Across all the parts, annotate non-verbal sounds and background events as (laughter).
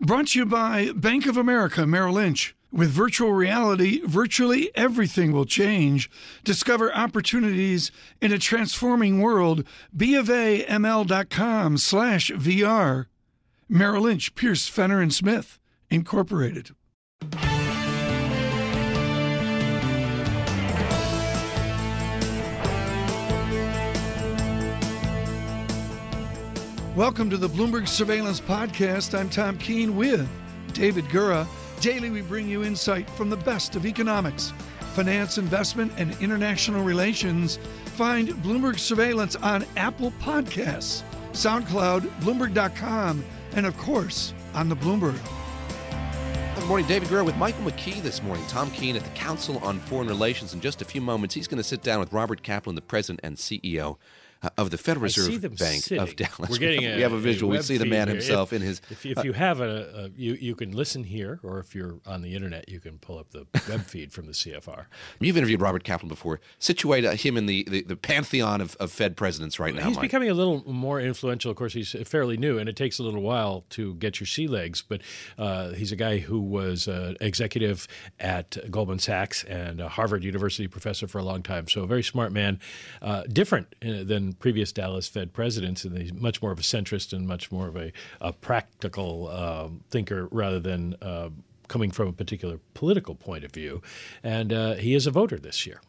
Brought to you by Bank of America Merrill Lynch. With virtual reality, virtually everything will change. Discover opportunities in a transforming world. BofAML.com slash VR. Merrill Lynch, Pierce, Fenner, and Smith, Incorporated. Welcome to the Bloomberg Surveillance Podcast. I'm Tom Keene with David Gura. Daily, we bring you insight from the best of economics, finance, investment, and international relations. Find Bloomberg Surveillance on Apple Podcasts, SoundCloud, Bloomberg.com, and of course, on the Bloomberg. Good morning, David Gura with Michael McKee this morning. Tom Keene at the Council on Foreign Relations. In just a few moments, he's going to sit down with Robert Kaplan, the president and CEO of the Federal Reserve Bank sitting. of Dallas. (laughs) We're getting a, we have a visual. A we see the man here. himself if, in his. If, if you (laughs) have a, a, you, you can listen here, or if you're on the internet, you can pull up the web (laughs) feed from the CFR. You've interviewed Robert Kaplan before. Situate uh, him in the, the, the pantheon of, of Fed presidents right now. He's Mike. becoming a little more influential. Of course, he's fairly new, and it takes a little while to get your sea legs. But uh, he's a guy who was uh, executive at Goldman Sachs and a Harvard University professor for a long time. So a very smart man, uh, different uh, previous Dallas Fed presidents, and he's much more of a centrist and much more of a, a practical uh, thinker rather than uh, coming from a particular political point of view. And uh, he is a voter this year.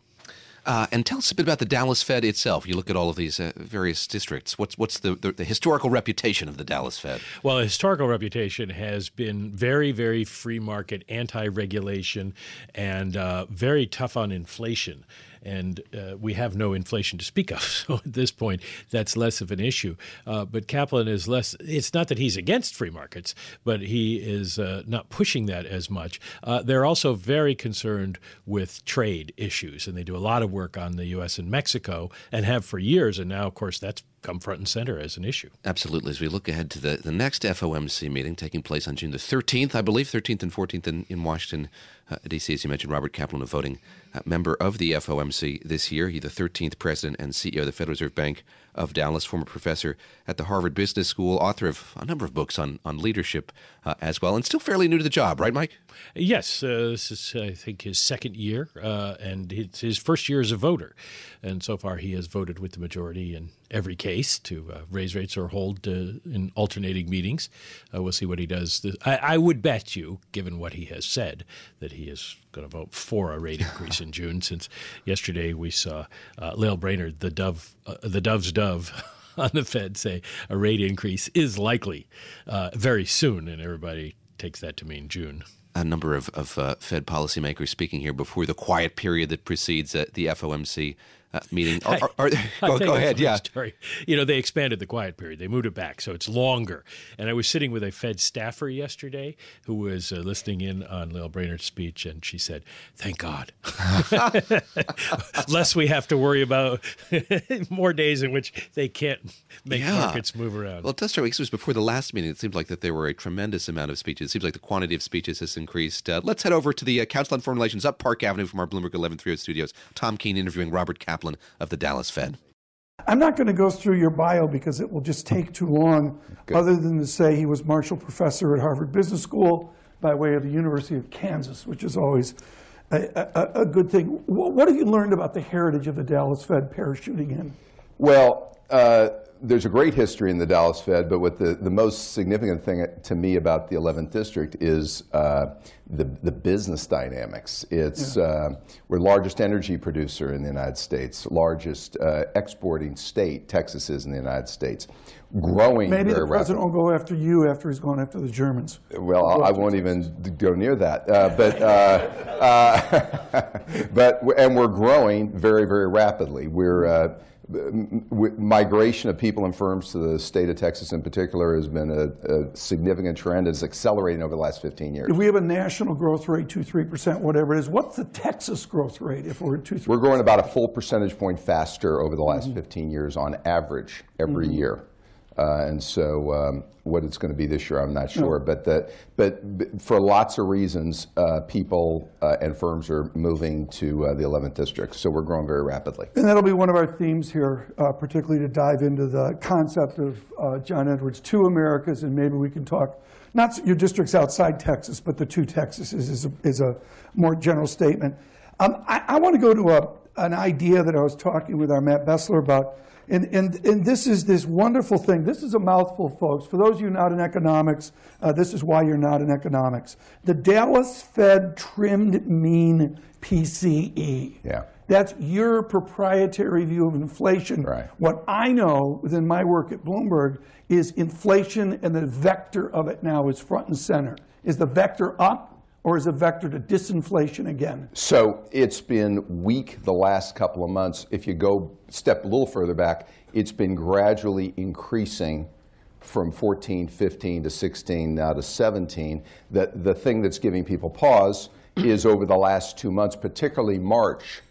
Uh, and tell us a bit about the Dallas Fed itself. You look at all of these uh, various districts. What's what's the, the, the historical reputation of the Dallas Fed? Well, the historical reputation has been very, very free market, anti-regulation, and uh, very tough on inflation and uh, we have no inflation to speak of. (laughs) So at this point, that's less of an issue. Uh, but Kaplan is less. It's not that he's against free markets, but he is uh, not pushing that as much. Uh, they're also very concerned with trade issues, and they do a lot of work on the U.S. and Mexico, and have for years. And now, of course, that's come front and center as an issue. Absolutely. As we look ahead to the, the next FOMC meeting taking place on June the 13th, I believe, 13th and 14th in, in Washington, D.C., as you mentioned, Robert Kaplan, a voting uh, member of the FOMC this year. He's the 13th president and CEO of the Federal Reserve Bank of Dallas, former professor at the Harvard Business School, author of a number of books on, on leadership uh, as well, and still fairly new to the job, right, Mike? Yes. Uh, this is, I think, his second year, uh, and it's his first year as a voter. And so far, he has voted with the majority in every case to uh, raise rates or hold uh, in alternating meetings. Uh, we'll see what he does. I, I would bet you, given what he has said, that he is going to vote for a rate increase in June. Since yesterday we saw uh, Lael Brainard, the dove, uh, the dove's dove. (laughs) On the Fed, say a rate increase is likely uh, very soon, and everybody takes that to mean June a number of, of uh, Fed policymakers speaking here before the quiet period that precedes uh, the FOMC uh, meeting. Are, are, (laughs) are, go, go ahead, yeah. Story. You know, they expanded the quiet period. They moved it back, so it's longer. And I was sitting with a Fed staffer yesterday who was uh, listening in on Lael Brainard's speech, and she said, "Thank God, (laughs) less we have to worry about (laughs) more days in which they can't make yeah. markets move around." Well, strike. It was before the last meeting. It seemed like that there were a tremendous amount of speeches. It seems like the quantity of speeches has increased. Uh, let's head over to the uh, Council on Foreign Relations up Park Avenue from our Bloomberg 1130 studios. Tom Keene interviewing Robert Kaplan of the Dallas Fed. I'm not going to go through your bio because it will just take too long, Good. other than to say he was Marshall Professor at Harvard Business School by way of the University of Kansas, which is always a, a, a good thing. What have you learned about the heritage of the Dallas Fed parachuting in? Well, uh, there's a great history in the Dallas Fed, but what the, the most significant thing to me about the 11th District is uh, the, the business dynamics. It's, yeah. uh, we're the largest energy producer in the United States, largest uh, exporting state, Texas is in the United States, growing Maybe the president rapidly. will go after you after he's gone after the Germans. Well, I won't even go near that. Uh, but, uh, (laughs) uh, (laughs) but, and we're growing very, very rapidly. We're migration of people and firms to the state of Texas in particular has been a, a, significant trend. It's accelerating over the last 15 years. If we have a national growth rate, 2 3%, whatever it is, what's the Texas growth rate if we're at 2 3 We're growing about a full percentage point faster over the last mm-hmm. 15 years on average every mm-hmm. year. Uh, and so, um, what it's going to be this year, I'm not sure. No. But the, but for lots of reasons, uh, people uh, and firms are moving to uh, the 11th district. So we're growing very rapidly. And that'll be one of our themes here, uh, particularly to dive into the concept of uh, John Edwards' two Americas, and maybe we can talk not your districts outside Texas, but the two Texases is a, is a more general statement. Um, I, I want to go to a, an idea that I was talking with our Matt Bessler about, and, and, and this is this wonderful thing. This is a mouthful, folks. For those of you not in economics, uh, this is why you're not in economics. The Dallas Fed trimmed mean PCE. Yeah. That's your proprietary view of inflation. Right. What I know within my work at Bloomberg is inflation and the vector of it now is front and center. Is the vector up or is a vector to disinflation again? So it's been weak the last couple of months. If you go step a little further back, it's been gradually increasing from 14, 15 to 16, now to 17. The, the thing that's giving people pause is over the last two months, particularly March,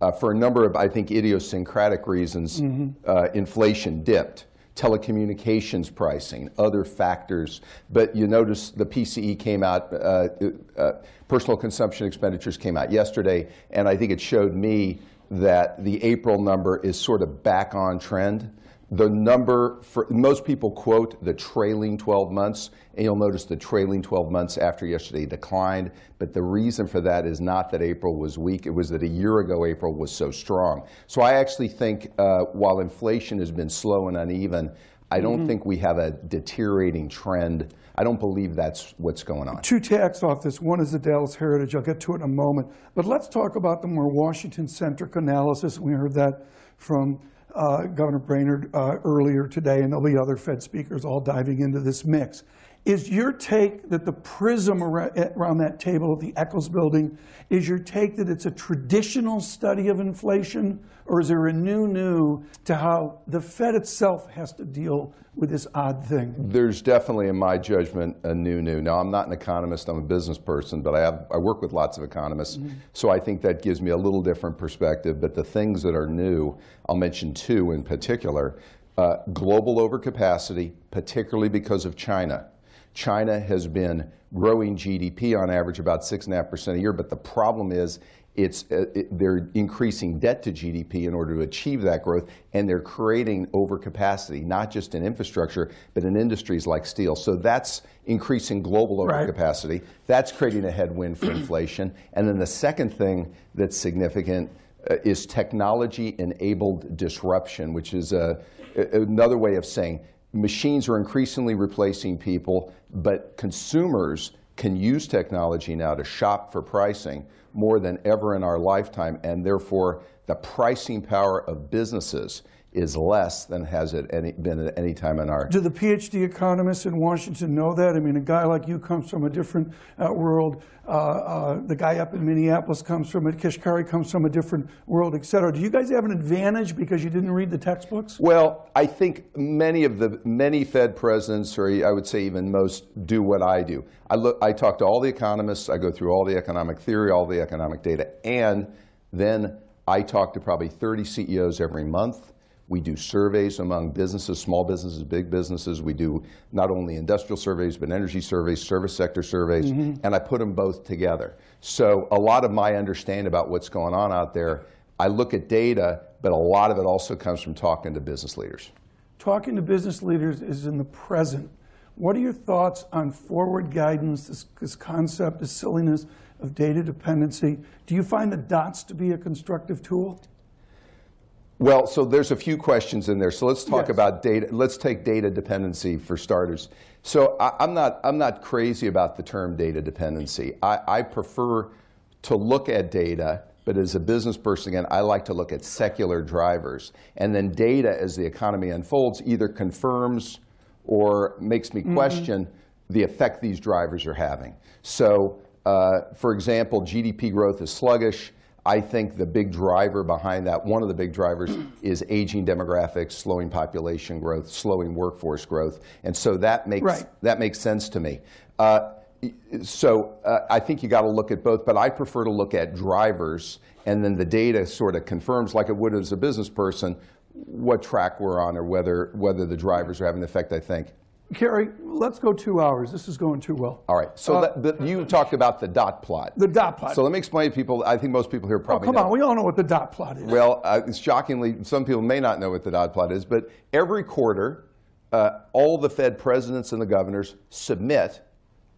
uh, for a number of, I think, idiosyncratic reasons, uh, inflation dipped. Telecommunications pricing, other factors. But you notice the PCE came out, uh, uh, personal consumption expenditures came out yesterday, and I think it showed me that the April number is sort of back on trend. The number for most people quote the trailing 12 months, and you'll notice the trailing 12 months after yesterday declined. But the reason for that is not that April was weak, it was that a year ago April was so strong. So I actually think uh, while inflation has been slow and uneven, I don't think we have a deteriorating trend. I don't believe that's what's going on. Two tacks off this. One is the Dallas Heritage. I'll get to it in a moment. But let's talk about the more Washington centric analysis. We heard that from uh, Governor Brainard uh, earlier today, and there'll be other Fed speakers all diving into this mix. Is your take that the prism around that table at the Eccles building, is your take that it's a traditional study of inflation, or is there a new new to how the Fed itself has to deal with this odd thing? There's definitely, in my judgment, a new new. Now, I'm not an economist; I'm a business person, but I have I work with lots of economists, so I think that gives me a little different perspective. But the things that are new, I'll mention two in particular: uh, global overcapacity, particularly because of China. China has been growing GDP on average about six and a half percent a year, but the problem is it's uh, it, they're increasing debt to GDP in order to achieve that growth, and they're creating overcapacity, not just in infrastructure, but in industries like steel. So that's increasing global Right. overcapacity. That's creating a headwind for inflation. And then the second thing that's significant uh, is technology-enabled disruption, which is a, a- another way of saying machines are increasingly replacing people, but consumers can use technology now to shop for pricing more than ever in our lifetime, and therefore the pricing power of businesses is less than has it any, been at any time in our Do the PhD economists in Washington know that? I mean, a guy like you comes from a different uh, world. Uh, uh, the guy up in Minneapolis comes from it. Kashkari comes from a different world, et cetera. Do you guys have an advantage because you didn't read the textbooks? Well, I think many of the many Fed presidents, or I would say even most, do what I do. I look, I talk to all the economists. I go through all the economic theory, all the economic data, and then I talk to probably 30 CEOs every month. We do surveys among businesses, small businesses, big businesses. We do not only industrial surveys, but energy surveys, service sector surveys, mm-hmm. and I put them both together. So a lot of my understanding about what's going on out there, I look at data, but a lot of it also comes from talking to business leaders. Talking to business leaders is in the present. What are your thoughts on forward guidance, this, this concept, this silliness of data dependency? Do you find the dots to be a constructive tool? Well, so there's a few questions in there. So let's talk Yes. about data. Let's take data dependency for starters. So I, I'm not I'm not crazy about the term data dependency. I, I prefer to look at data, but as a business person, again, I like to look at secular drivers, and then data as the economy unfolds either confirms or makes me question the effect these drivers are having. So, uh, for example, GDP growth is sluggish. I think the big driver behind that, one of the big drivers, (clears throat) is aging demographics, slowing population growth, slowing workforce growth, and so that makes Right. that makes sense to me. Uh, so uh, I think you got to look at both, but I prefer to look at drivers, and then the data sort of confirms, like it would as a business person, what track we're on or whether whether the drivers are having an effect. I think. Carrie, let's go two hours. This is going too well. All right. So that, but you talked about the dot plot. Uh, The dot plot. So let me explain to people. I think most people here probably oh, come know. on, we all know what the dot plot is. Well, uh, shockingly, some people may not know what the dot plot is, but every quarter, uh, all the Fed presidents and the governors submit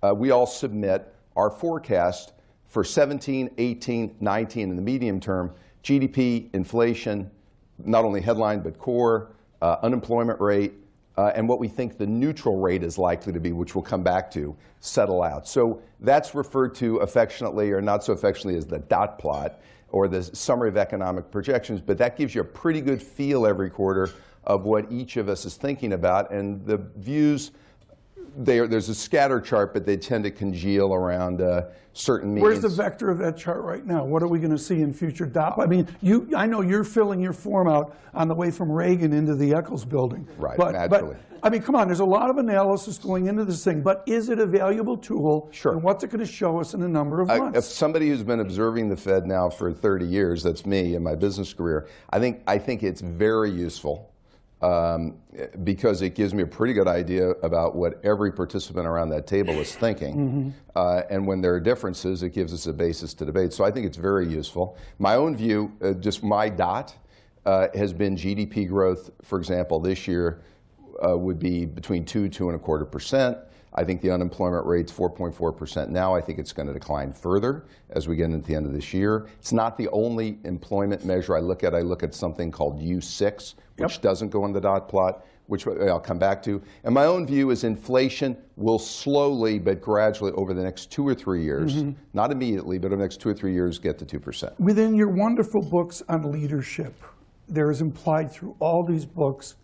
uh, we all submit our forecast for 17, 18, 19 in the medium term, GDP, inflation, not only headline but core, uh, unemployment rate, uh, and what we think the neutral rate is likely to be, which we'll come back to, settle out. So that's referred to affectionately or not so affectionately as the dot plot or the summary of economic projections, but that gives you a pretty good feel every quarter of what each of us is thinking about. And the views are, there's a scatter chart, but they tend to congeal around uh, certain means. Where's the vector of that chart right now? What are we going to see in future DOP? I mean, you, I know you're filling your form out on the way from Reagan into the Eccles building. Right, but, naturally. But, I mean, come on, there's a lot of analysis going into this thing, but is it a valuable tool? Sure. And what's it going to show us in a number of months? if somebody who's been observing the Fed now for 30 years, that's me in my business career, I think, I think it's very useful um, because it gives me a pretty good idea about what every participant around that table is thinking. Mm-hmm. Uh, and when there are differences, it gives us a basis to debate. So I think it's very useful. My own view, uh, just my dot, uh, has been GDP growth, for example, this year uh, would be between two, two and a quarter percent. I think the unemployment rate's 4.4% now. I think it's going to decline further as we get into the end of this year. It's not the only employment measure I look at. I look at something called U6, which yep. doesn't go in the dot plot, which I'll come back to. And my own view is inflation will slowly but gradually over the next two or three years, mm-hmm. not immediately, but over the next two or three years, get to 2%. Within your wonderful books on leadership, there is implied through all these books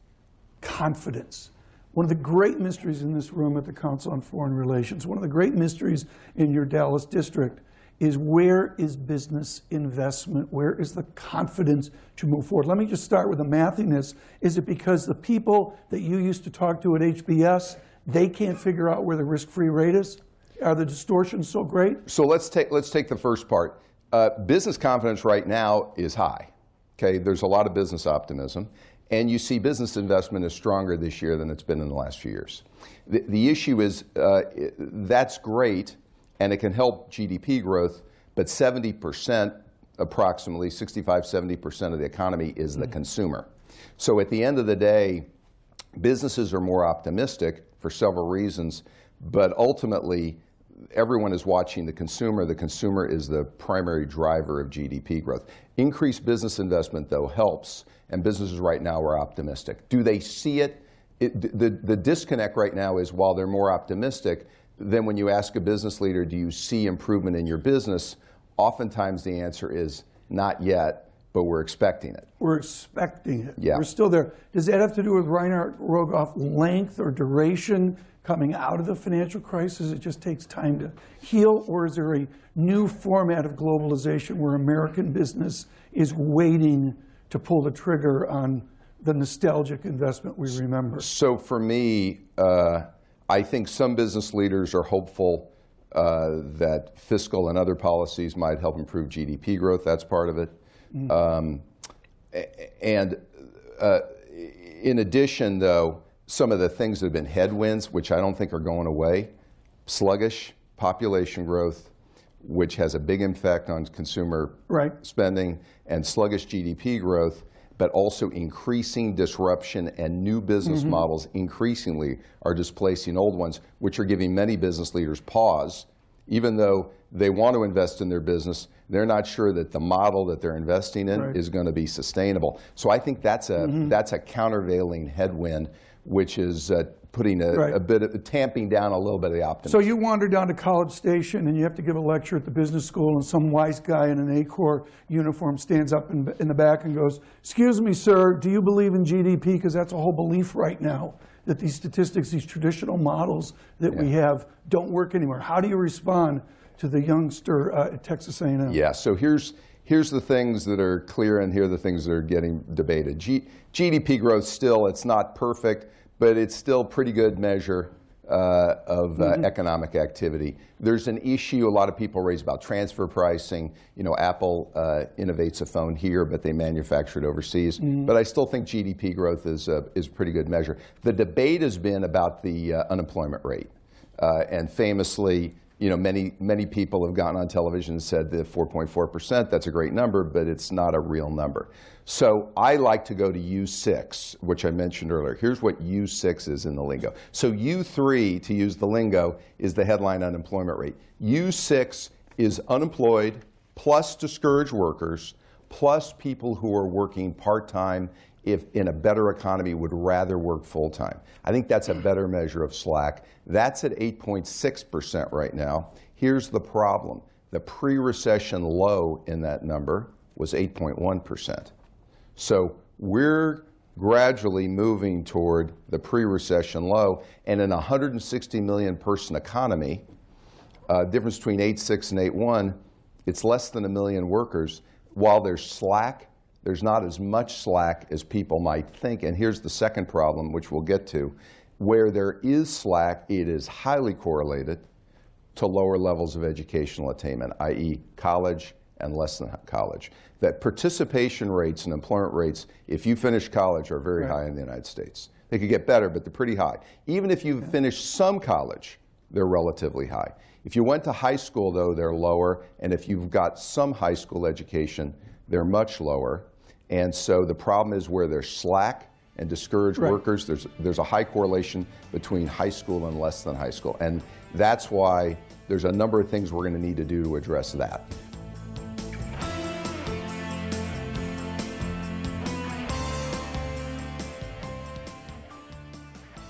confidence one of the great mysteries in this room at the Council on Foreign Relations, one of the great mysteries in your Dallas district is where is business investment? Where is the confidence to move forward? Let me just start with the mathiness. Is it because the people that you used to talk to at HBS, they can't figure out where the risk-free rate is? Are the distortions so great? So let's take, let's take the first part. Uh, business confidence right now is high. Okay, there's a lot of business optimism and you see business investment is stronger this year than it's been in the last few years. The, the issue is uh, that's great, and it can help GDP growth, but 70%, approximately 65, 70% of the economy is the mm-hmm. consumer. So at the end of the day, businesses are more optimistic for several reasons, but ultimately, everyone is watching the consumer. The consumer is the primary driver of GDP growth. Increased business investment, though, helps and businesses right now are optimistic. Do they see it? it the, the disconnect right now is while they're more optimistic, then when you ask a business leader, do you see improvement in your business? Oftentimes the answer is not yet, but we're expecting it. We're expecting it. Yeah. We're still there. Does that have to do with Reinhart Rogoff length or duration coming out of the financial crisis? It just takes time to heal, or is there a new format of globalization where American business is waiting to pull the trigger on the nostalgic investment we remember? So for me, uh, I think some business leaders are hopeful uh, that fiscal and other policies might help improve GDP growth. That's part of it. Mm-hmm. Um, and uh, in addition, though, some of the things that have been headwinds, which I don't think are going away, sluggish population growth, which has a big effect on consumer right. spending and sluggish GDP growth, but also increasing disruption and new business mm-hmm. models increasingly are displacing old ones, which are giving many business leaders pause. Even though they want to invest in their business, they're not sure that the model that they're investing in right. is going to be sustainable. So I think that's a mm-hmm. that's a countervailing headwind, which is uh, putting a, right. a, bit of tamping down a little bit of the optimism. So you wander down to College Station and you have to give a lecture at the business school, and some wise guy in an ACOR uniform stands up in, in the back and goes, "Excuse me, sir, do you believe in GDP? Because that's a whole belief right now." That these statistics, these traditional models that yeah. we have, don't work anymore. How do you respond to the youngster uh, at Texas A&M? Yeah. So here's here's the things that are clear, and here are the things that are getting debated. G- GDP growth still, it's not perfect but it's still a pretty good measure uh, of uh, mm-hmm. economic activity. There's an issue a lot of people raise about transfer pricing. You know, Apple uh, innovates a phone here, but they manufacture it overseas. Mm-hmm. But I still think GDP growth is a, is a pretty good measure. The debate has been about the uh, unemployment rate. Uh, and famously, you know, many, many people have gotten on television and said the 4.4%, that's a great number, but it's not a real number. So I like to go to U6, which I mentioned earlier. Here's what U6 is in the lingo. So U3, to use the lingo, is the headline unemployment rate. U6 is unemployed plus discouraged workers plus people who are working part-time if in a better economy would rather work full-time. I think that's a better measure of slack. That's at 8.6% right now. Here's the problem. The pre-recession low in that number was 8.1%. So we're gradually moving toward the pre-recession low, and in a 160 million person economy, uh, difference between 8.6 and 8.1, it's less than a million workers. While there's slack, there's not as much slack as people might think. And here's the second problem, which we'll get to. Where there is slack, it is highly correlated to lower levels of educational attainment, i.e., college and less than college. That participation rates and employment rates, if you finish college, are very right. high in the United States. They could get better, but they're pretty high. Even if you've yeah. finished some college, they're relatively high. If you went to high school, though, they're lower, and if you've got some high school education, they're much lower. And so the problem is where there's slack and discouraged right. workers, there's, there's a high correlation between high school and less than high school. And that's why there's a number of things we're going to need to do to address that.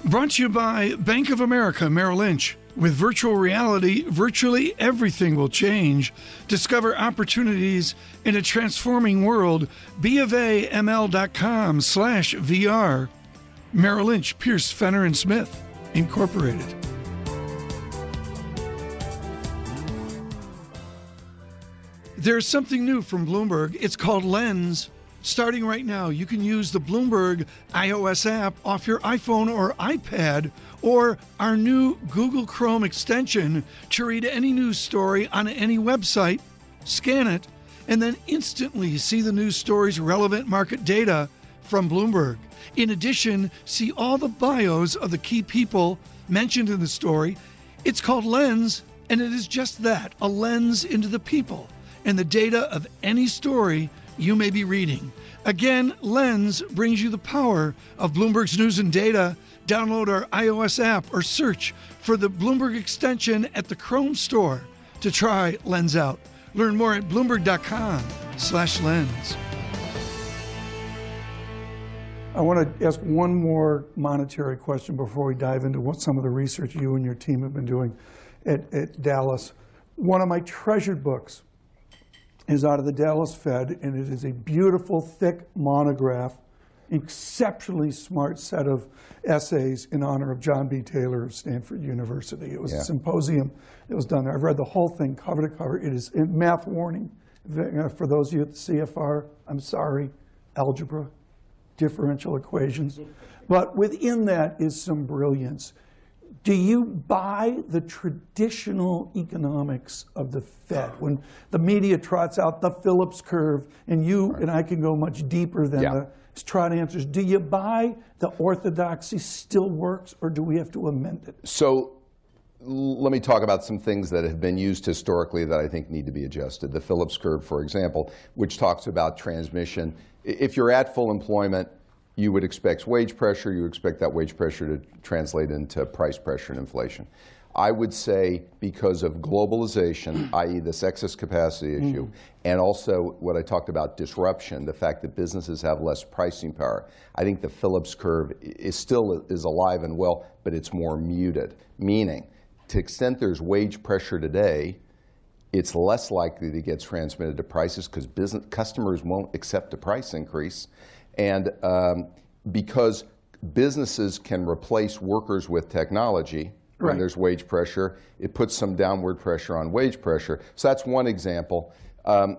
Brought to you by Bank of America Merrill Lynch. With virtual reality, virtually everything will change. Discover opportunities in a transforming world. BofAML.com slash VR. Merrill Lynch, Pierce, Fenner, and Smith, Incorporated. There's something new from Bloomberg. It's called Lens. Starting right now, you can use the Bloomberg iOS app off your iPhone or iPad or our new Google Chrome extension to read any news story on any website, scan it, and then instantly see the news story's relevant market data from Bloomberg. In addition, see all the bios of the key people mentioned in the story. It's called Lens, and it is just that a lens into the people and the data of any story you may be reading. Again, Lens brings you the power of Bloomberg's news and data. Download our iOS app or search for the Bloomberg extension at the Chrome store to try Lens out. Learn more at bloomberg.com/lens. I want to ask one more monetary question before we dive into what some of the research you and your team have been doing at, at Dallas. One of my treasured books is out of the Dallas Fed, and it is a beautiful, thick monograph, exceptionally smart set of essays in honor of John B. Taylor of Stanford University. It was yeah. a symposium that was done there. I've read the whole thing cover to cover. It is math warning. For those of you at the CFR, I'm sorry, algebra, differential equations. But within that is some brilliance do you buy the traditional economics of the Fed when the media trots out the Phillips curve and you right. and I can go much deeper than yeah. the trot answers? Do you buy the orthodoxy still works or do we have to amend it? So let me talk about some things that have been used historically that I think need to be adjusted. The Phillips curve, for example, which talks about transmission. If you're at full employment, you would expect wage pressure, you expect that wage pressure to translate into price pressure and inflation. I would say because of globalization, i.e., this excess capacity issue, mm. and also what I talked about disruption, the fact that businesses have less pricing power, I think the Phillips curve is still is alive and well, but it's more muted. Meaning, to the extent there's wage pressure today, it's less likely to get transmitted to prices because business customers won't accept a price increase. And um, because businesses can replace workers with technology when right. there's wage pressure, it puts some downward pressure on wage pressure. So that's one example. Um,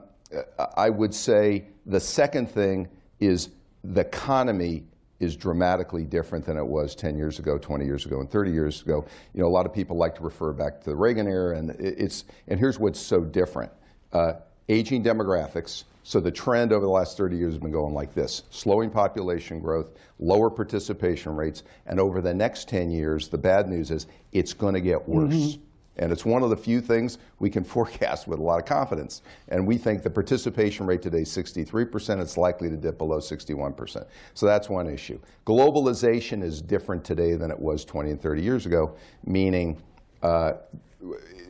I would say the second thing is the economy is dramatically different than it was 10 years ago, 20 years ago, and 30 years ago. You know, a lot of people like to refer back to the Reagan era, and it's and here's what's so different: uh, aging demographics, so the trend over the last 30 years has been going like this slowing population growth, lower participation rates, and over the next 10 years, the bad news is it's going to get worse. Mm-hmm. And it's one of the few things we can (laughs) forecast with a lot of confidence. And we think the participation rate today is 63%. It's likely to dip below 61%. So that's one issue. Globalization is different today than it was 20 and 30 years ago, meaning uh,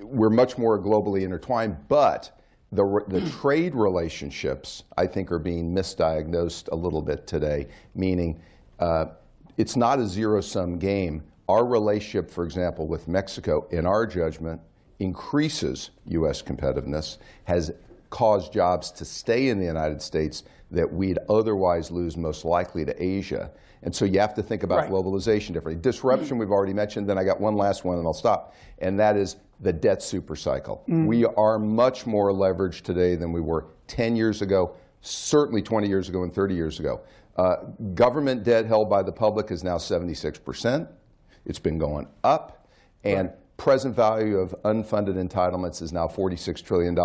we're much more globally intertwined, but the, the trade relationships, I think, are being misdiagnosed a little bit today, meaning uh, it's not a zero sum game. Our relationship, for example, with Mexico, in our judgment, increases U.S. competitiveness, has caused jobs to stay in the United States that we'd otherwise lose most likely to Asia. And so you have to think about right. globalization differently. Disruption, we've already mentioned. Then I got one last one and I'll stop. And that is the debt supercycle. Mm. We are much more leveraged today than we were 10 years ago, certainly 20 years ago and 30 years ago. Uh, government debt held by the public is now 76%. It's been going up. And right. present value of unfunded entitlements is now $46 trillion,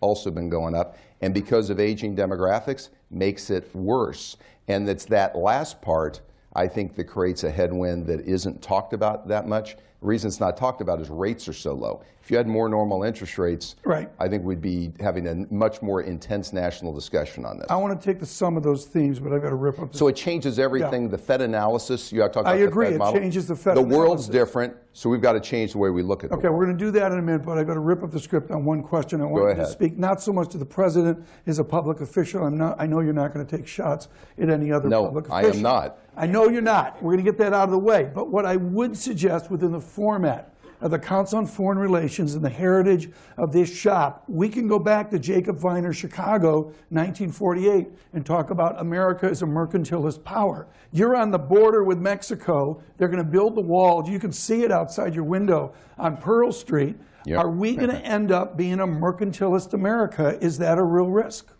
also been going up. And because of aging demographics, makes it worse. And it's that last part, I think, that creates a headwind that isn't talked about that much. The reason it's not talked about is rates are so low. If you had more normal interest rates, right. I think we'd be having a much more intense national discussion on this. I want to take the sum of those themes, but I've got to rip up. The script. So it changes everything. Yeah. The Fed analysis, you have to talk about. I agree. It model. changes the Fed The analysis. world's different, so we've got to change the way we look at it. Okay, we're going to do that in a minute, but I've got to rip up the script on one question. I want to speak not so much to the president as a public official. I'm not, I know you're not going to take shots at any other no, public official. No, I am not. I know you're not. We're going to get that out of the way. But what I would suggest within the format of the Council on Foreign Relations and the heritage of this shop, we can go back to Jacob Viner, Chicago, 1948, and talk about America as a mercantilist power. You're on the border with Mexico. They're going to build the wall. You can see it outside your window on Pearl Street. Yep. Are we going to end up being a mercantilist America? Is that a real risk?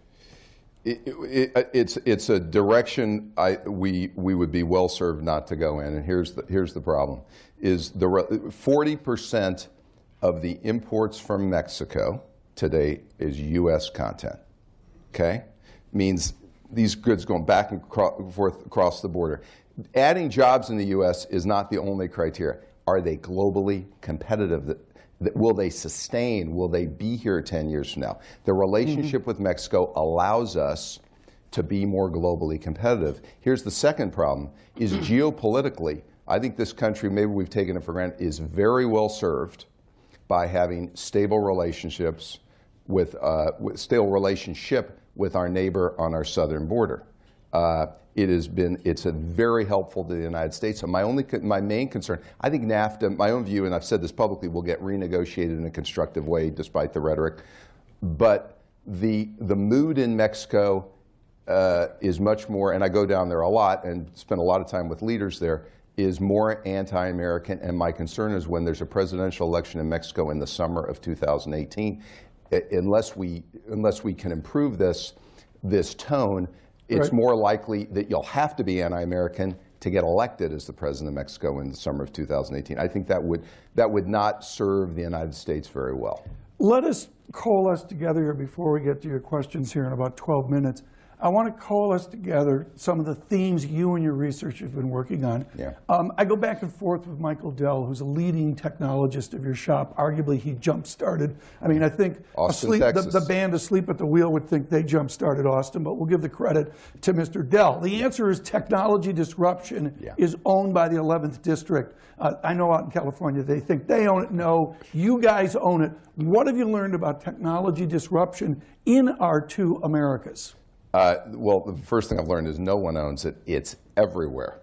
It, it, uh, it's it's a direction I, we we would be well served not to go in, and here's the here's the problem: is the forty percent of the imports from Mexico today is U.S. content. Okay, means these goods going back and forth across the border. Adding jobs in the U.S. is not the only criteria. Are they globally competitive? will they sustain? Will they be here 10 years from now? The relationship mm-hmm. with Mexico allows us to be more globally competitive. Here's the second problem is geopolitically, I think this country, maybe we've taken it for granted, is very well served by having stable relationships with, uh, with stable relationship with our neighbor on our southern border. Uh, it has been it's very helpful to the United States. So my only my main concern, I think NAFTA, my own view, and I've said this publicly, will get renegotiated in a constructive way, despite the rhetoric. But the the mood in Mexico uh, is much more, and I go down there a lot and spend a lot of time with leaders there. Is more anti-American, and my concern is when there's a presidential election in Mexico in the summer of 2018, unless we unless we can improve this this tone it's right. more likely that you'll have to be anti-American to get elected as the president of Mexico in the summer of 2018. I think that would that would not serve the United States very well. Let us coalesce together here before we get to your questions here in about 12 minutes. I want to coalesce together some of the themes you and your research have been working on. Yeah. Um, I go back and forth with Michael Dell, who's a leading technologist of your shop. Arguably, he jump started. I mean, I think Austin, asleep, the, the, band Asleep at the Wheel would think they jump started Austin, but we'll give the credit to Mr. Dell. The answer is technology disruption yeah. is owned by the 11th District. Uh, I know out in California they think they own it. No, you guys own it. What have you learned about technology disruption in our two Americas? Uh, well, the first thing I've learned is no one owns it. It's everywhere.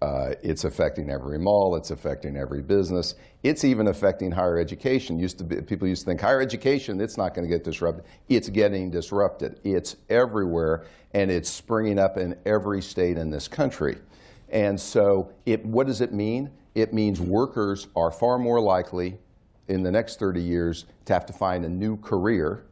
Uh, it's affecting every mall. It's affecting every business. It's even affecting higher education. Used to be, people used to think higher education, it's not going to get disrupted. It's getting disrupted. It's everywhere, and it's springing up in every state in this country. And so, it, what does it mean? It means workers are far more likely in the next 30 years to have to find a new career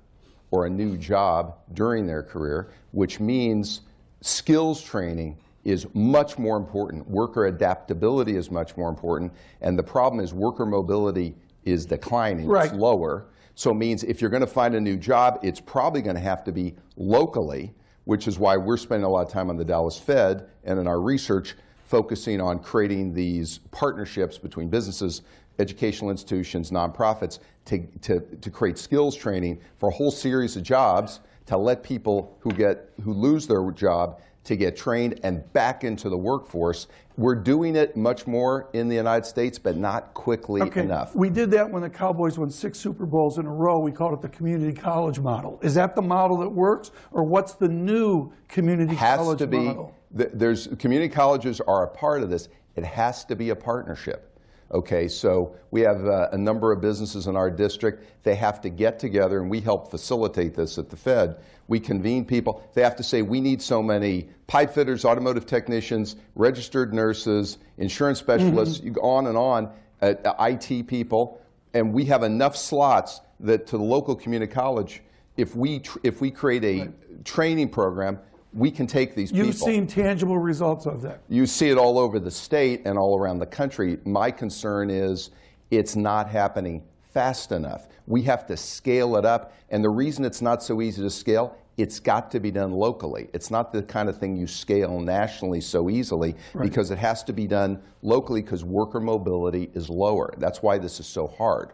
or a new job during their career, which means skills training is much more important. Worker adaptability is much more important. And the problem is worker mobility is declining, right. it's lower. So it means if you're going to find a new job, it's probably going to have to be locally, which is why we're spending a lot of time on the Dallas Fed and in our research focusing on creating these partnerships between businesses educational institutions, nonprofits, to, to, to create skills training for a whole series of jobs to let people who get who lose their job to get trained and back into the workforce. We're doing it much more in the United States, but not quickly Okay, enough. we did that when the Cowboys won six Super Bowls in a row. We called it the community college model. Is that the model that works, or what's the new community has college to be. model? th- There's community colleges are a part of this. It has to be a partnership. Okay, so we have uh, a number of businesses in our district. They have to get together, and we help facilitate this at the Fed. We convene people. They have to say, we need so many pipe fitters, automotive technicians, registered nurses, insurance specialists, you go on and on, uh, IT people, and we have enough slots that to the local community college, if we tr- if we create a training program, we can take these You've people. seen tangible results of that. You see it all over the state and all around the country. My concern is it's not happening fast enough. We have to scale it up. And the reason it's not so easy to scale, it's got to be done locally. It's not the kind of thing you scale nationally so easily because it has to be done locally because worker mobility is lower. That's why this is so hard.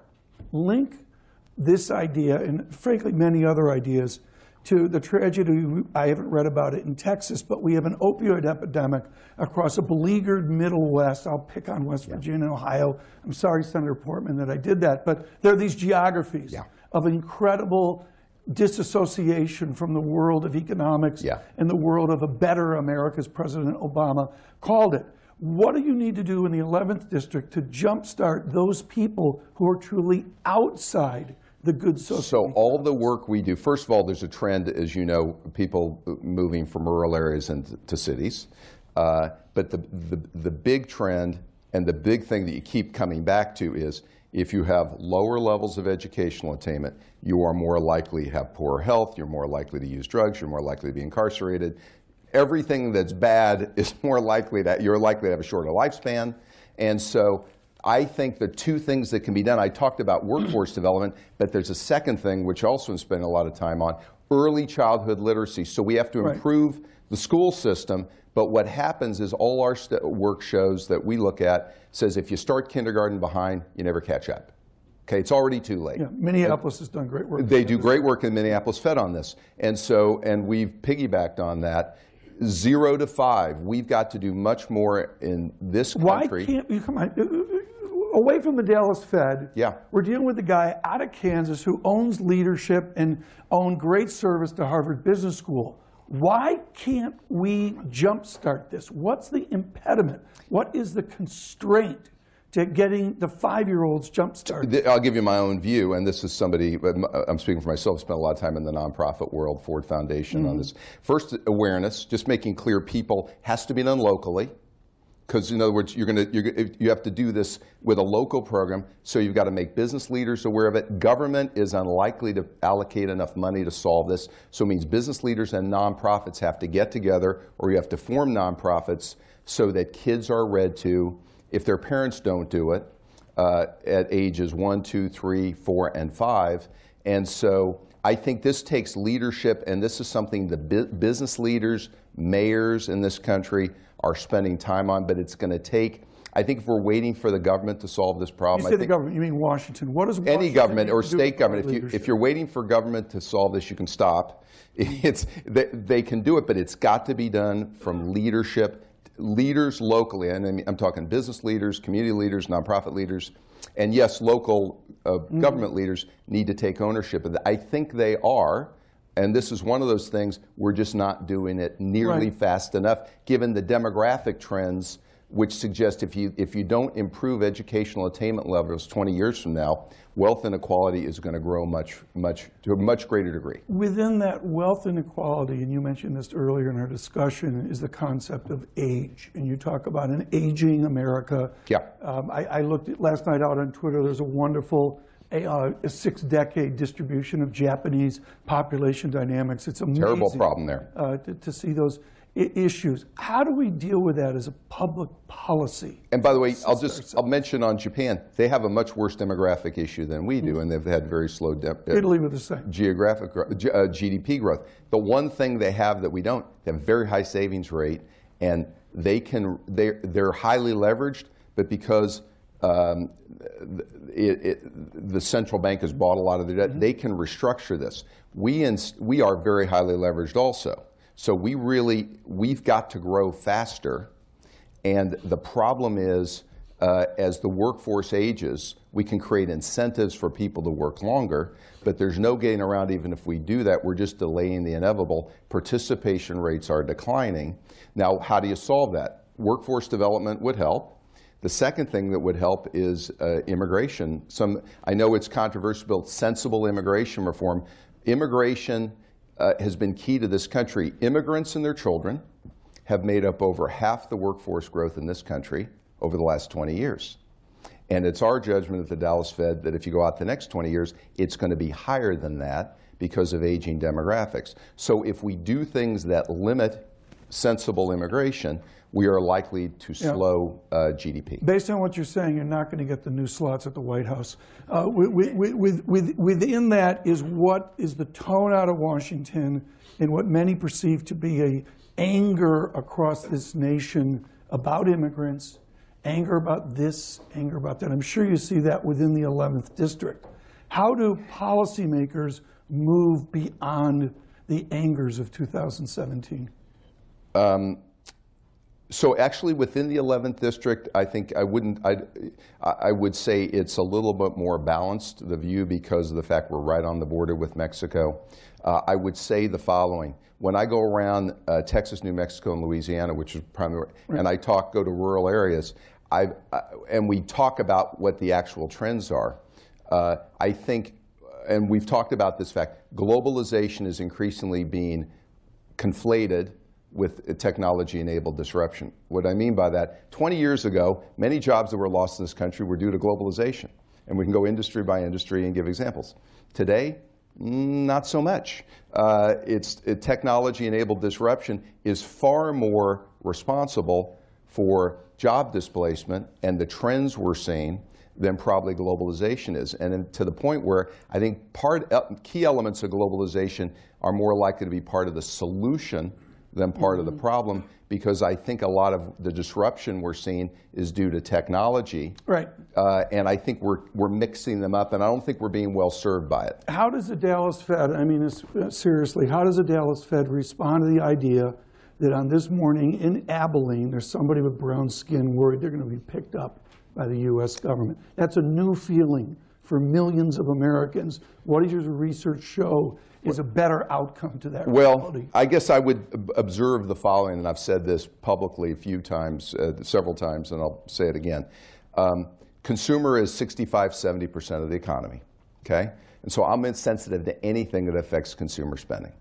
link this idea and frankly many other ideas to the tragedy I haven't read about it in Texas, but we have an opioid epidemic across a beleaguered Middle West. I'll pick on West Virginia and Ohio. I'm sorry, Senator Portman, that I did that, but there are these geographies Yeah. of incredible disassociation from the world of economics Yeah. and the world of a better America, as President Obama called it. What do you need to do in the 11th district to jumpstart those people who are truly outside the good social? So all the work we do, first of all, there's a trend, as you know, people moving from rural areas into cities. Uh, but the, the, the big trend and the big thing that you keep coming back to is if you have lower levels of educational attainment, you are more likely to have poor health, you're more likely to use drugs, you're more likely to be incarcerated. Everything that's bad (laughs) is more likely that you're likely to have a shorter lifespan. And so I think the two things that can be done, I talked about workforce (clears throat) development, but there's a second thing which also I'm spending a lot of time on early childhood literacy. So we have to Right. improve the school system. But what happens is all our st- work shows that we look at says if you start kindergarten behind, you never catch up. Okay, it's already too late. yeah, Minneapolis has done great work. They do great work in Minneapolis Fed on this. And so, and we've piggybacked on that. Zero to five, we've got to do much more in this country. Why can't you come on? Away from the Dallas Fed, Yeah. we're dealing with a guy out of Kansas who owns leadership and owned great service to Harvard Business School. Why can't we jumpstart this? What's the impediment? What is the constraint to getting the five-year-olds jumpstarted? I'll give you my own view, and this is somebody, I'm speaking for myself, spent a lot of time in the nonprofit world, Ford Foundation on mm-hmm. this. First, awareness, just making clear people has to be done locally. Because in other words, you're going to you have to do this with a local program, so you've got to make business leaders aware of it. Government is unlikely to allocate enough money to solve this, so it means business leaders and nonprofits have to get together, or you have to form nonprofits so that kids are read to. If their parents don't do it, uh, at ages one, two, three, four, and five. And so I think this takes leadership, and this is something the bu- business leaders, mayors in this country are spending time on, but it's going to take. I think if we're waiting for the government to solve this You problem, I say the government, you mean Washington. What does any government or state government, if, you if you're waiting for government to solve this, you can stop. (laughs) It's, they, they can do it, but it's got to be done from leadership, leaders locally. And I mean, I'm talking business leaders, community leaders, nonprofit leaders, and yes, local uh, Mm-hmm. government leaders need to take ownership of that. I think they are. And this is one of those things, we're just not doing it nearly Right. fast enough, given the demographic trends, which suggest if you, if you don't improve educational attainment levels 20 years from now, wealth inequality is going to grow much, much, to a much greater degree. Within that wealth inequality, and you mentioned this earlier in our discussion, is the concept of age. And you talk about an aging America. Yeah. Um, I, I looked at last night out on Twitter. There's a wonderful uh, a six-decade distribution of Japanese population dynamics. It's amazing. Terrible problem there. Uh, to, to see those I- issues. How do we deal with that as a public policy? And by the way, I'll just I'll mention on Japan, they have a much worse demographic issue than we do, and they've had very slow uh, Italy with the same. geographic uh, GDP growth. The one thing they have that we don't, they have very high savings rate, and they can they they're highly leveraged, but because um, it, it, the central bank has bought a lot of the debt. Mm-hmm. They can restructure this. We, we are very highly leveraged also. So we really, we've got to grow faster. And the problem is, uh, as the workforce ages, we can create incentives for people to work longer, but there's no getting around even if we do that, we're just delaying the inevitable. Participation rates are declining. Now, how do you solve that? Workforce development would help. The second thing that would help is uh, immigration. Some, I know it's controversial, sensible immigration reform. Immigration uh, has been key to this country. Immigrants and their children have made up over half the workforce growth in this country over the last 20 years. And it's our judgment at the Dallas Fed that if you go out the next 20 years, it's going to be higher than that because of aging demographics. So if we do things that limit sensible immigration, we are likely to slow yeah. uh, GDP. Based on what you're saying, you're not going to get the new slots at the White House. Uh, with, with, with, within that is what is the tone out of Washington and what many perceive to be a anger across this nation about immigrants, anger about this, anger about that. I'm sure you see that within the 11th district. How do policymakers move beyond the angers of 2017? Um, so actually, within the 11th district, I think I wouldn't. I'd, I would say it's a little bit more balanced the view because of the fact we're right on the border with Mexico. Uh, I would say the following: when I go around uh, Texas, New Mexico, and Louisiana, which is primary, right. and I talk, go to rural areas, I, uh, and we talk about what the actual trends are. Uh, I think, and we've talked about this fact: globalization is increasingly being conflated with technology-enabled disruption. What I mean by that, 20 years ago, many jobs that were lost in this country were due to globalization. And we can go industry by industry and give examples. Today, not so much. Uh, it's it, technology-enabled disruption is far more responsible for job displacement and the trends we're seeing than probably globalization is. And to the point where I think part, key elements of globalization are more likely to be part of the solution than part mm-hmm. of the mm-hmm. problem because I think a lot of the disruption we're seeing is due to technology. Right. Uh, and I think we're, we're mixing them up, and I don't think we're being well served by it. How does the Dallas Fed, I mean, uh, seriously, how does the Dallas Fed respond to the idea that on this morning in Abilene, there's somebody with brown skin worried they're going to be picked up by the U.S. government? That's a new feeling for millions of Americans. What does your research show? Is a better outcome to that well, reality. I guess I would observe the following, and I've said this publicly a few times, uh, several times, and I'll say it again. Um, consumer is 65, 70% of the economy, okay? And so I'm insensitive to anything that affects consumer spending,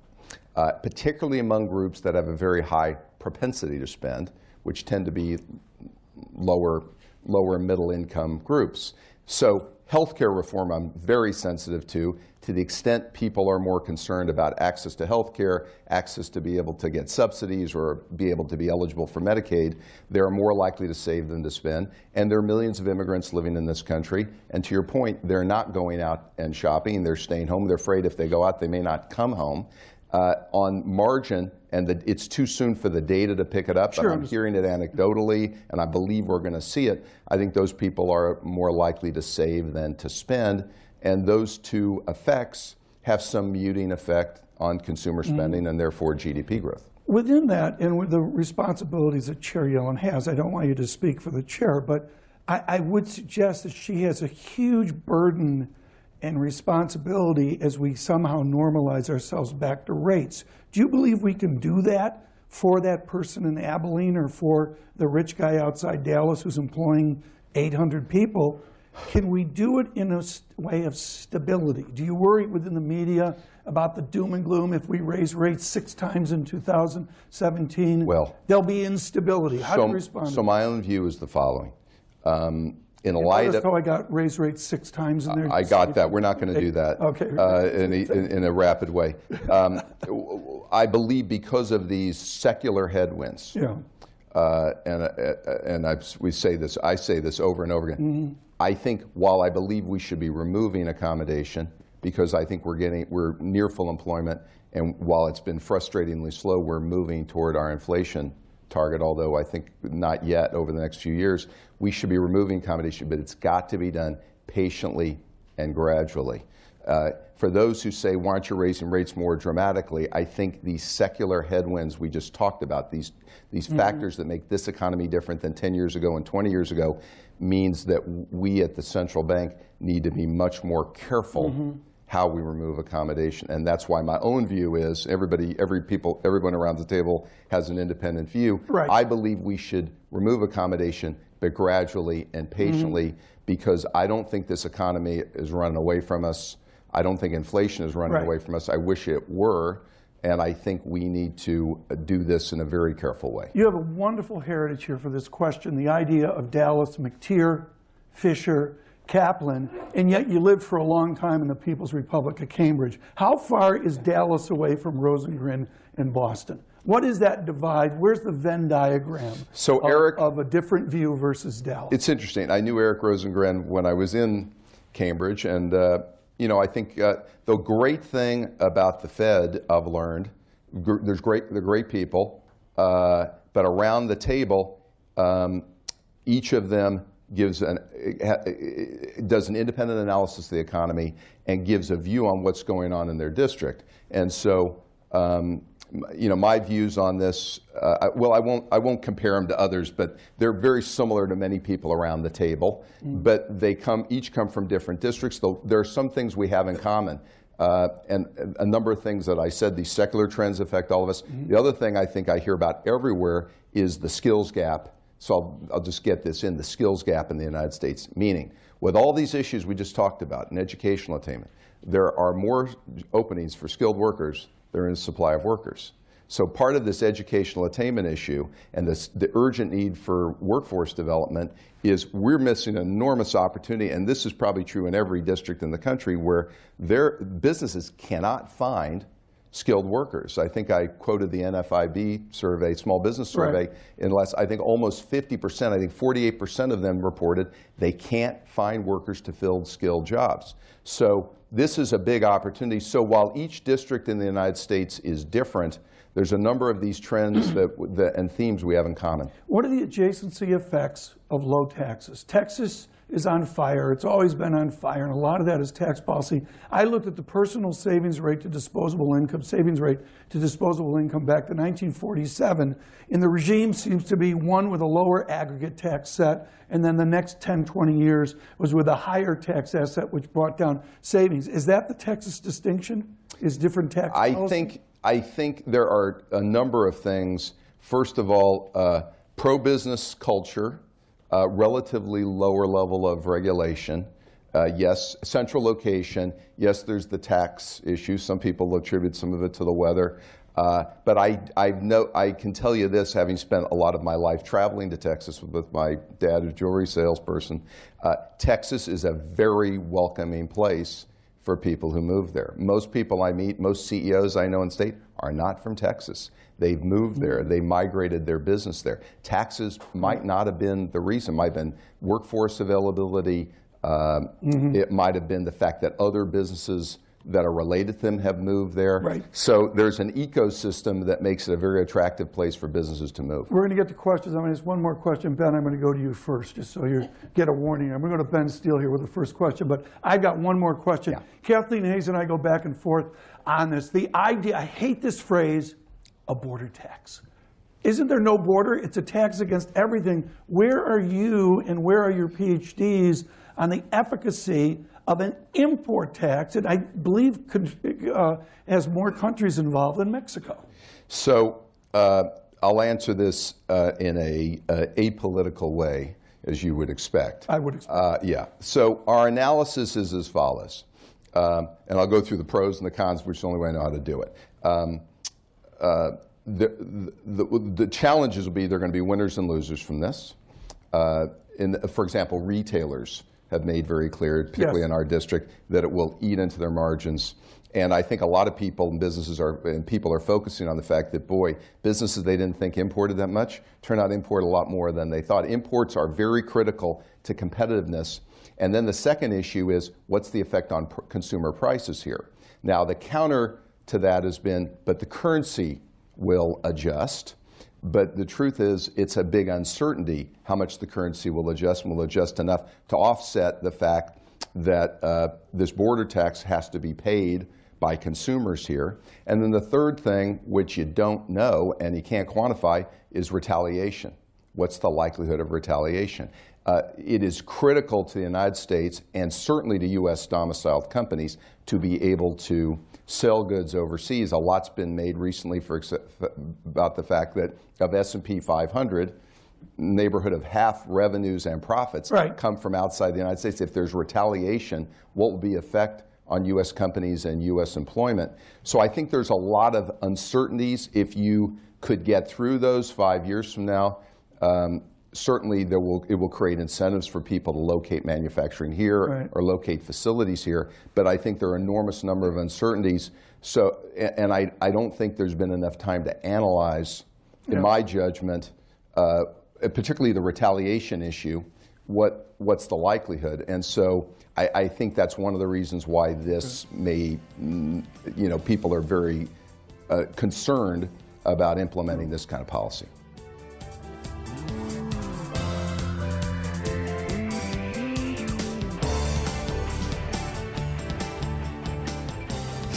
uh, particularly among groups that have a very high propensity to spend, which tend to be lower, lower middle income groups. So healthcare reform I'm very sensitive to to the extent people are more concerned about access to health care, access to be able to get subsidies or be able to be eligible for Medicaid, they're more likely to save than to spend. And there are millions of immigrants living in this country. And to your point, they're not going out and shopping, they're staying home. They're afraid if they go out, they may not come home. Uh, on margin, and the, it's too soon for the data to pick it up, sure. but I'm hearing it anecdotally, and I believe we're going to see it. I think those people are more likely to save than to spend. And those two effects have some muting effect on consumer mm-hmm. spending mm-hmm. and therefore GDP growth. Within that, and with the responsibilities that Chair Yellen has, I don't want you to speak for the chair, but I, I would suggest that she has a huge burden and responsibility as we somehow normalize ourselves back to rates. Do you believe we can do that for that person in Abilene or for the rich guy outside Dallas who's employing 800 people? Can we do it in a way of stability? Do you worry within the media about the doom and gloom if we raise rates six times in 2017? Well, there'll be instability. How so, do you respond? So my own view is the following. Um, in a light of, how I got raise rates six times in there. I got that. We're not going to do that. Okay. Uh, in, a, in, in, a, rapid way. Um, (laughs) I believe because of these secular headwinds. Yeah. Uh, and uh, and I, we say this. I say this over and over again. Mm-hmm. I think while I believe we should be removing accommodation because I think we're getting we're near full employment, and while it's been frustratingly slow, we're moving toward our inflation target, although I think not yet over the next few years. We should be removing accommodation, but it's got to be done patiently and gradually. Uh, for those who say, why aren't you raising rates more dramatically? I think these secular headwinds we just talked about, these, these mm-hmm. factors that make this economy different than 10 years ago and 20 years ago, means that we at the central bank need to be much more careful mm-hmm. How we remove accommodation. And that's why my own view is everybody, every people, everyone around the table has an independent view. Right. I believe we should remove accommodation, but gradually and patiently, mm-hmm. because I don't think this economy is running away from us. I don't think inflation is running right. away from us. I wish it were. And I think we need to do this in a very careful way. You have a wonderful heritage here for this question the idea of Dallas, McTeer, Fisher, Kaplan, and yet you lived for a long time in the People's Republic of Cambridge. How far is Dallas away from Rosengren and Boston? What is that divide? Where's the Venn diagram so of, Eric, of a different view versus Dallas? It's interesting. I knew Eric Rosengren when I was in Cambridge, and uh, you know, I think uh, the great thing about the Fed, I've learned, gr- there's great, they're great people, uh, but around the table, um, each of them gives an, does an independent analysis of the economy and gives a view on what's going on in their district. And so, um, you know, my views on this, uh, well, I won't, I won't compare them to others, but they're very similar to many people around the table. Mm. But they come, each come from different districts, there are some things we have in common. Uh, and a number of things that I said, these secular trends affect all of us. Mm-hmm. The other thing I think I hear about everywhere is the skills gap. So I'll, I'll just get this in the skills gap in the United States. Meaning, with all these issues we just talked about in educational attainment, there are more openings for skilled workers than there is supply of workers. So part of this educational attainment issue and this, the urgent need for workforce development is we're missing an enormous opportunity, and this is probably true in every district in the country where their businesses cannot find skilled workers. I think I quoted the NFIB survey, small business survey, right. unless I think almost 50%, I think 48% of them reported they can't find workers to fill skilled jobs. So this is a big opportunity. So while each district in the United States is different, there's a number of these trends that, that, and themes we have in common. What are the adjacency effects of low taxes? Texas is on fire. It's always been on fire, and a lot of that is tax policy. I looked at the personal savings rate to disposable income, savings rate to disposable income back to 1947, and the regime seems to be one with a lower aggregate tax set, and then the next 10, 20 years was with a higher tax asset, which brought down savings. Is that the Texas distinction? Is different tax I policy? think I think there are a number of things. First of all, uh, pro-business culture uh, relatively lower level of regulation. Uh, yes, central location. Yes, there's the tax issue. Some people attribute some of it to the weather. Uh, but I, I, know, I can tell you this, having spent a lot of my life traveling to Texas with my dad, a jewelry salesperson, uh, Texas is a very welcoming place for people who move there. Most people I meet, most CEOs I know in state, are not from Texas. They've moved there. They migrated their business there. Taxes might not have been the reason. Might have been workforce availability. Um, mm-hmm. It might have been the fact that other businesses that are related to them have moved there. Right. So there's an ecosystem that makes it a very attractive place for businesses to move. We're going to get to questions. I'm going to ask one more question. Ben, I'm going to go to you first, just so you get a warning. I'm going to go to Ben Steil here with the first question, but I've got one more question. Yeah. Kathleen Hays and I go back and forth on this. The idea, I hate this phrase, a border tax. Isn't there no border? It's a tax against everything. Where are you and where are your PhDs on the efficacy of an import tax that I believe could, uh, has more countries involved than Mexico? So uh, I'll answer this uh, in a uh, apolitical way, as you would expect. I would expect. Uh, yeah. So our analysis is as follows, um, and I'll go through the pros and the cons, which is the only way I know how to do it. Um, uh, the, the, the, challenges will be there are going to be winners and losers from this. in, for example, retailers have made very clear, particularly yes. in our district, that it will eat into their margins. And I think a lot of people and businesses are and people are focusing on the fact that boy, businesses they didn't think imported that much turn out to import a lot more than they thought. Imports are very critical to competitiveness. And then the second issue is what's the effect on pr- consumer prices here? Now the counter to that has been, but the currency will adjust. But the truth is, it's a big uncertainty how much the currency will adjust and will adjust enough to offset the fact that uh, this border tax has to be paid by consumers here. And then the third thing, which you don't know and you can't quantify, is retaliation. What's the likelihood of retaliation? Uh, it is critical to the United States and certainly to U.S. domiciled companies to be able to sell goods overseas. A lot's been made recently for, about the fact that of S&P 500, neighborhood of half revenues and profits right. come from outside the United States. If there's retaliation, what will be effect on U.S. companies and U.S. employment? So I think there's a lot of uncertainties. If you could get through those five years from now, um, certainly there will, it will create incentives for people to locate manufacturing here right. or locate facilities here. But I think there are enormous number of uncertainties. So, and I, I don't think there's been enough time to analyze, in yeah. my judgment, uh, particularly the retaliation issue, what, what's the likelihood? And so I, I think that's one of the reasons why this may, you know, people are very uh, concerned about implementing this kind of policy.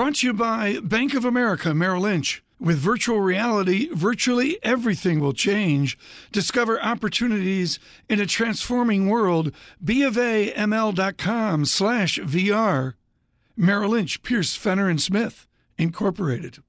Brought to you by Bank of America Merrill Lynch. With virtual reality, virtually everything will change. Discover opportunities in a transforming world. BofAML.com slash VR. Merrill Lynch, Pierce, Fenner, and Smith, Incorporated.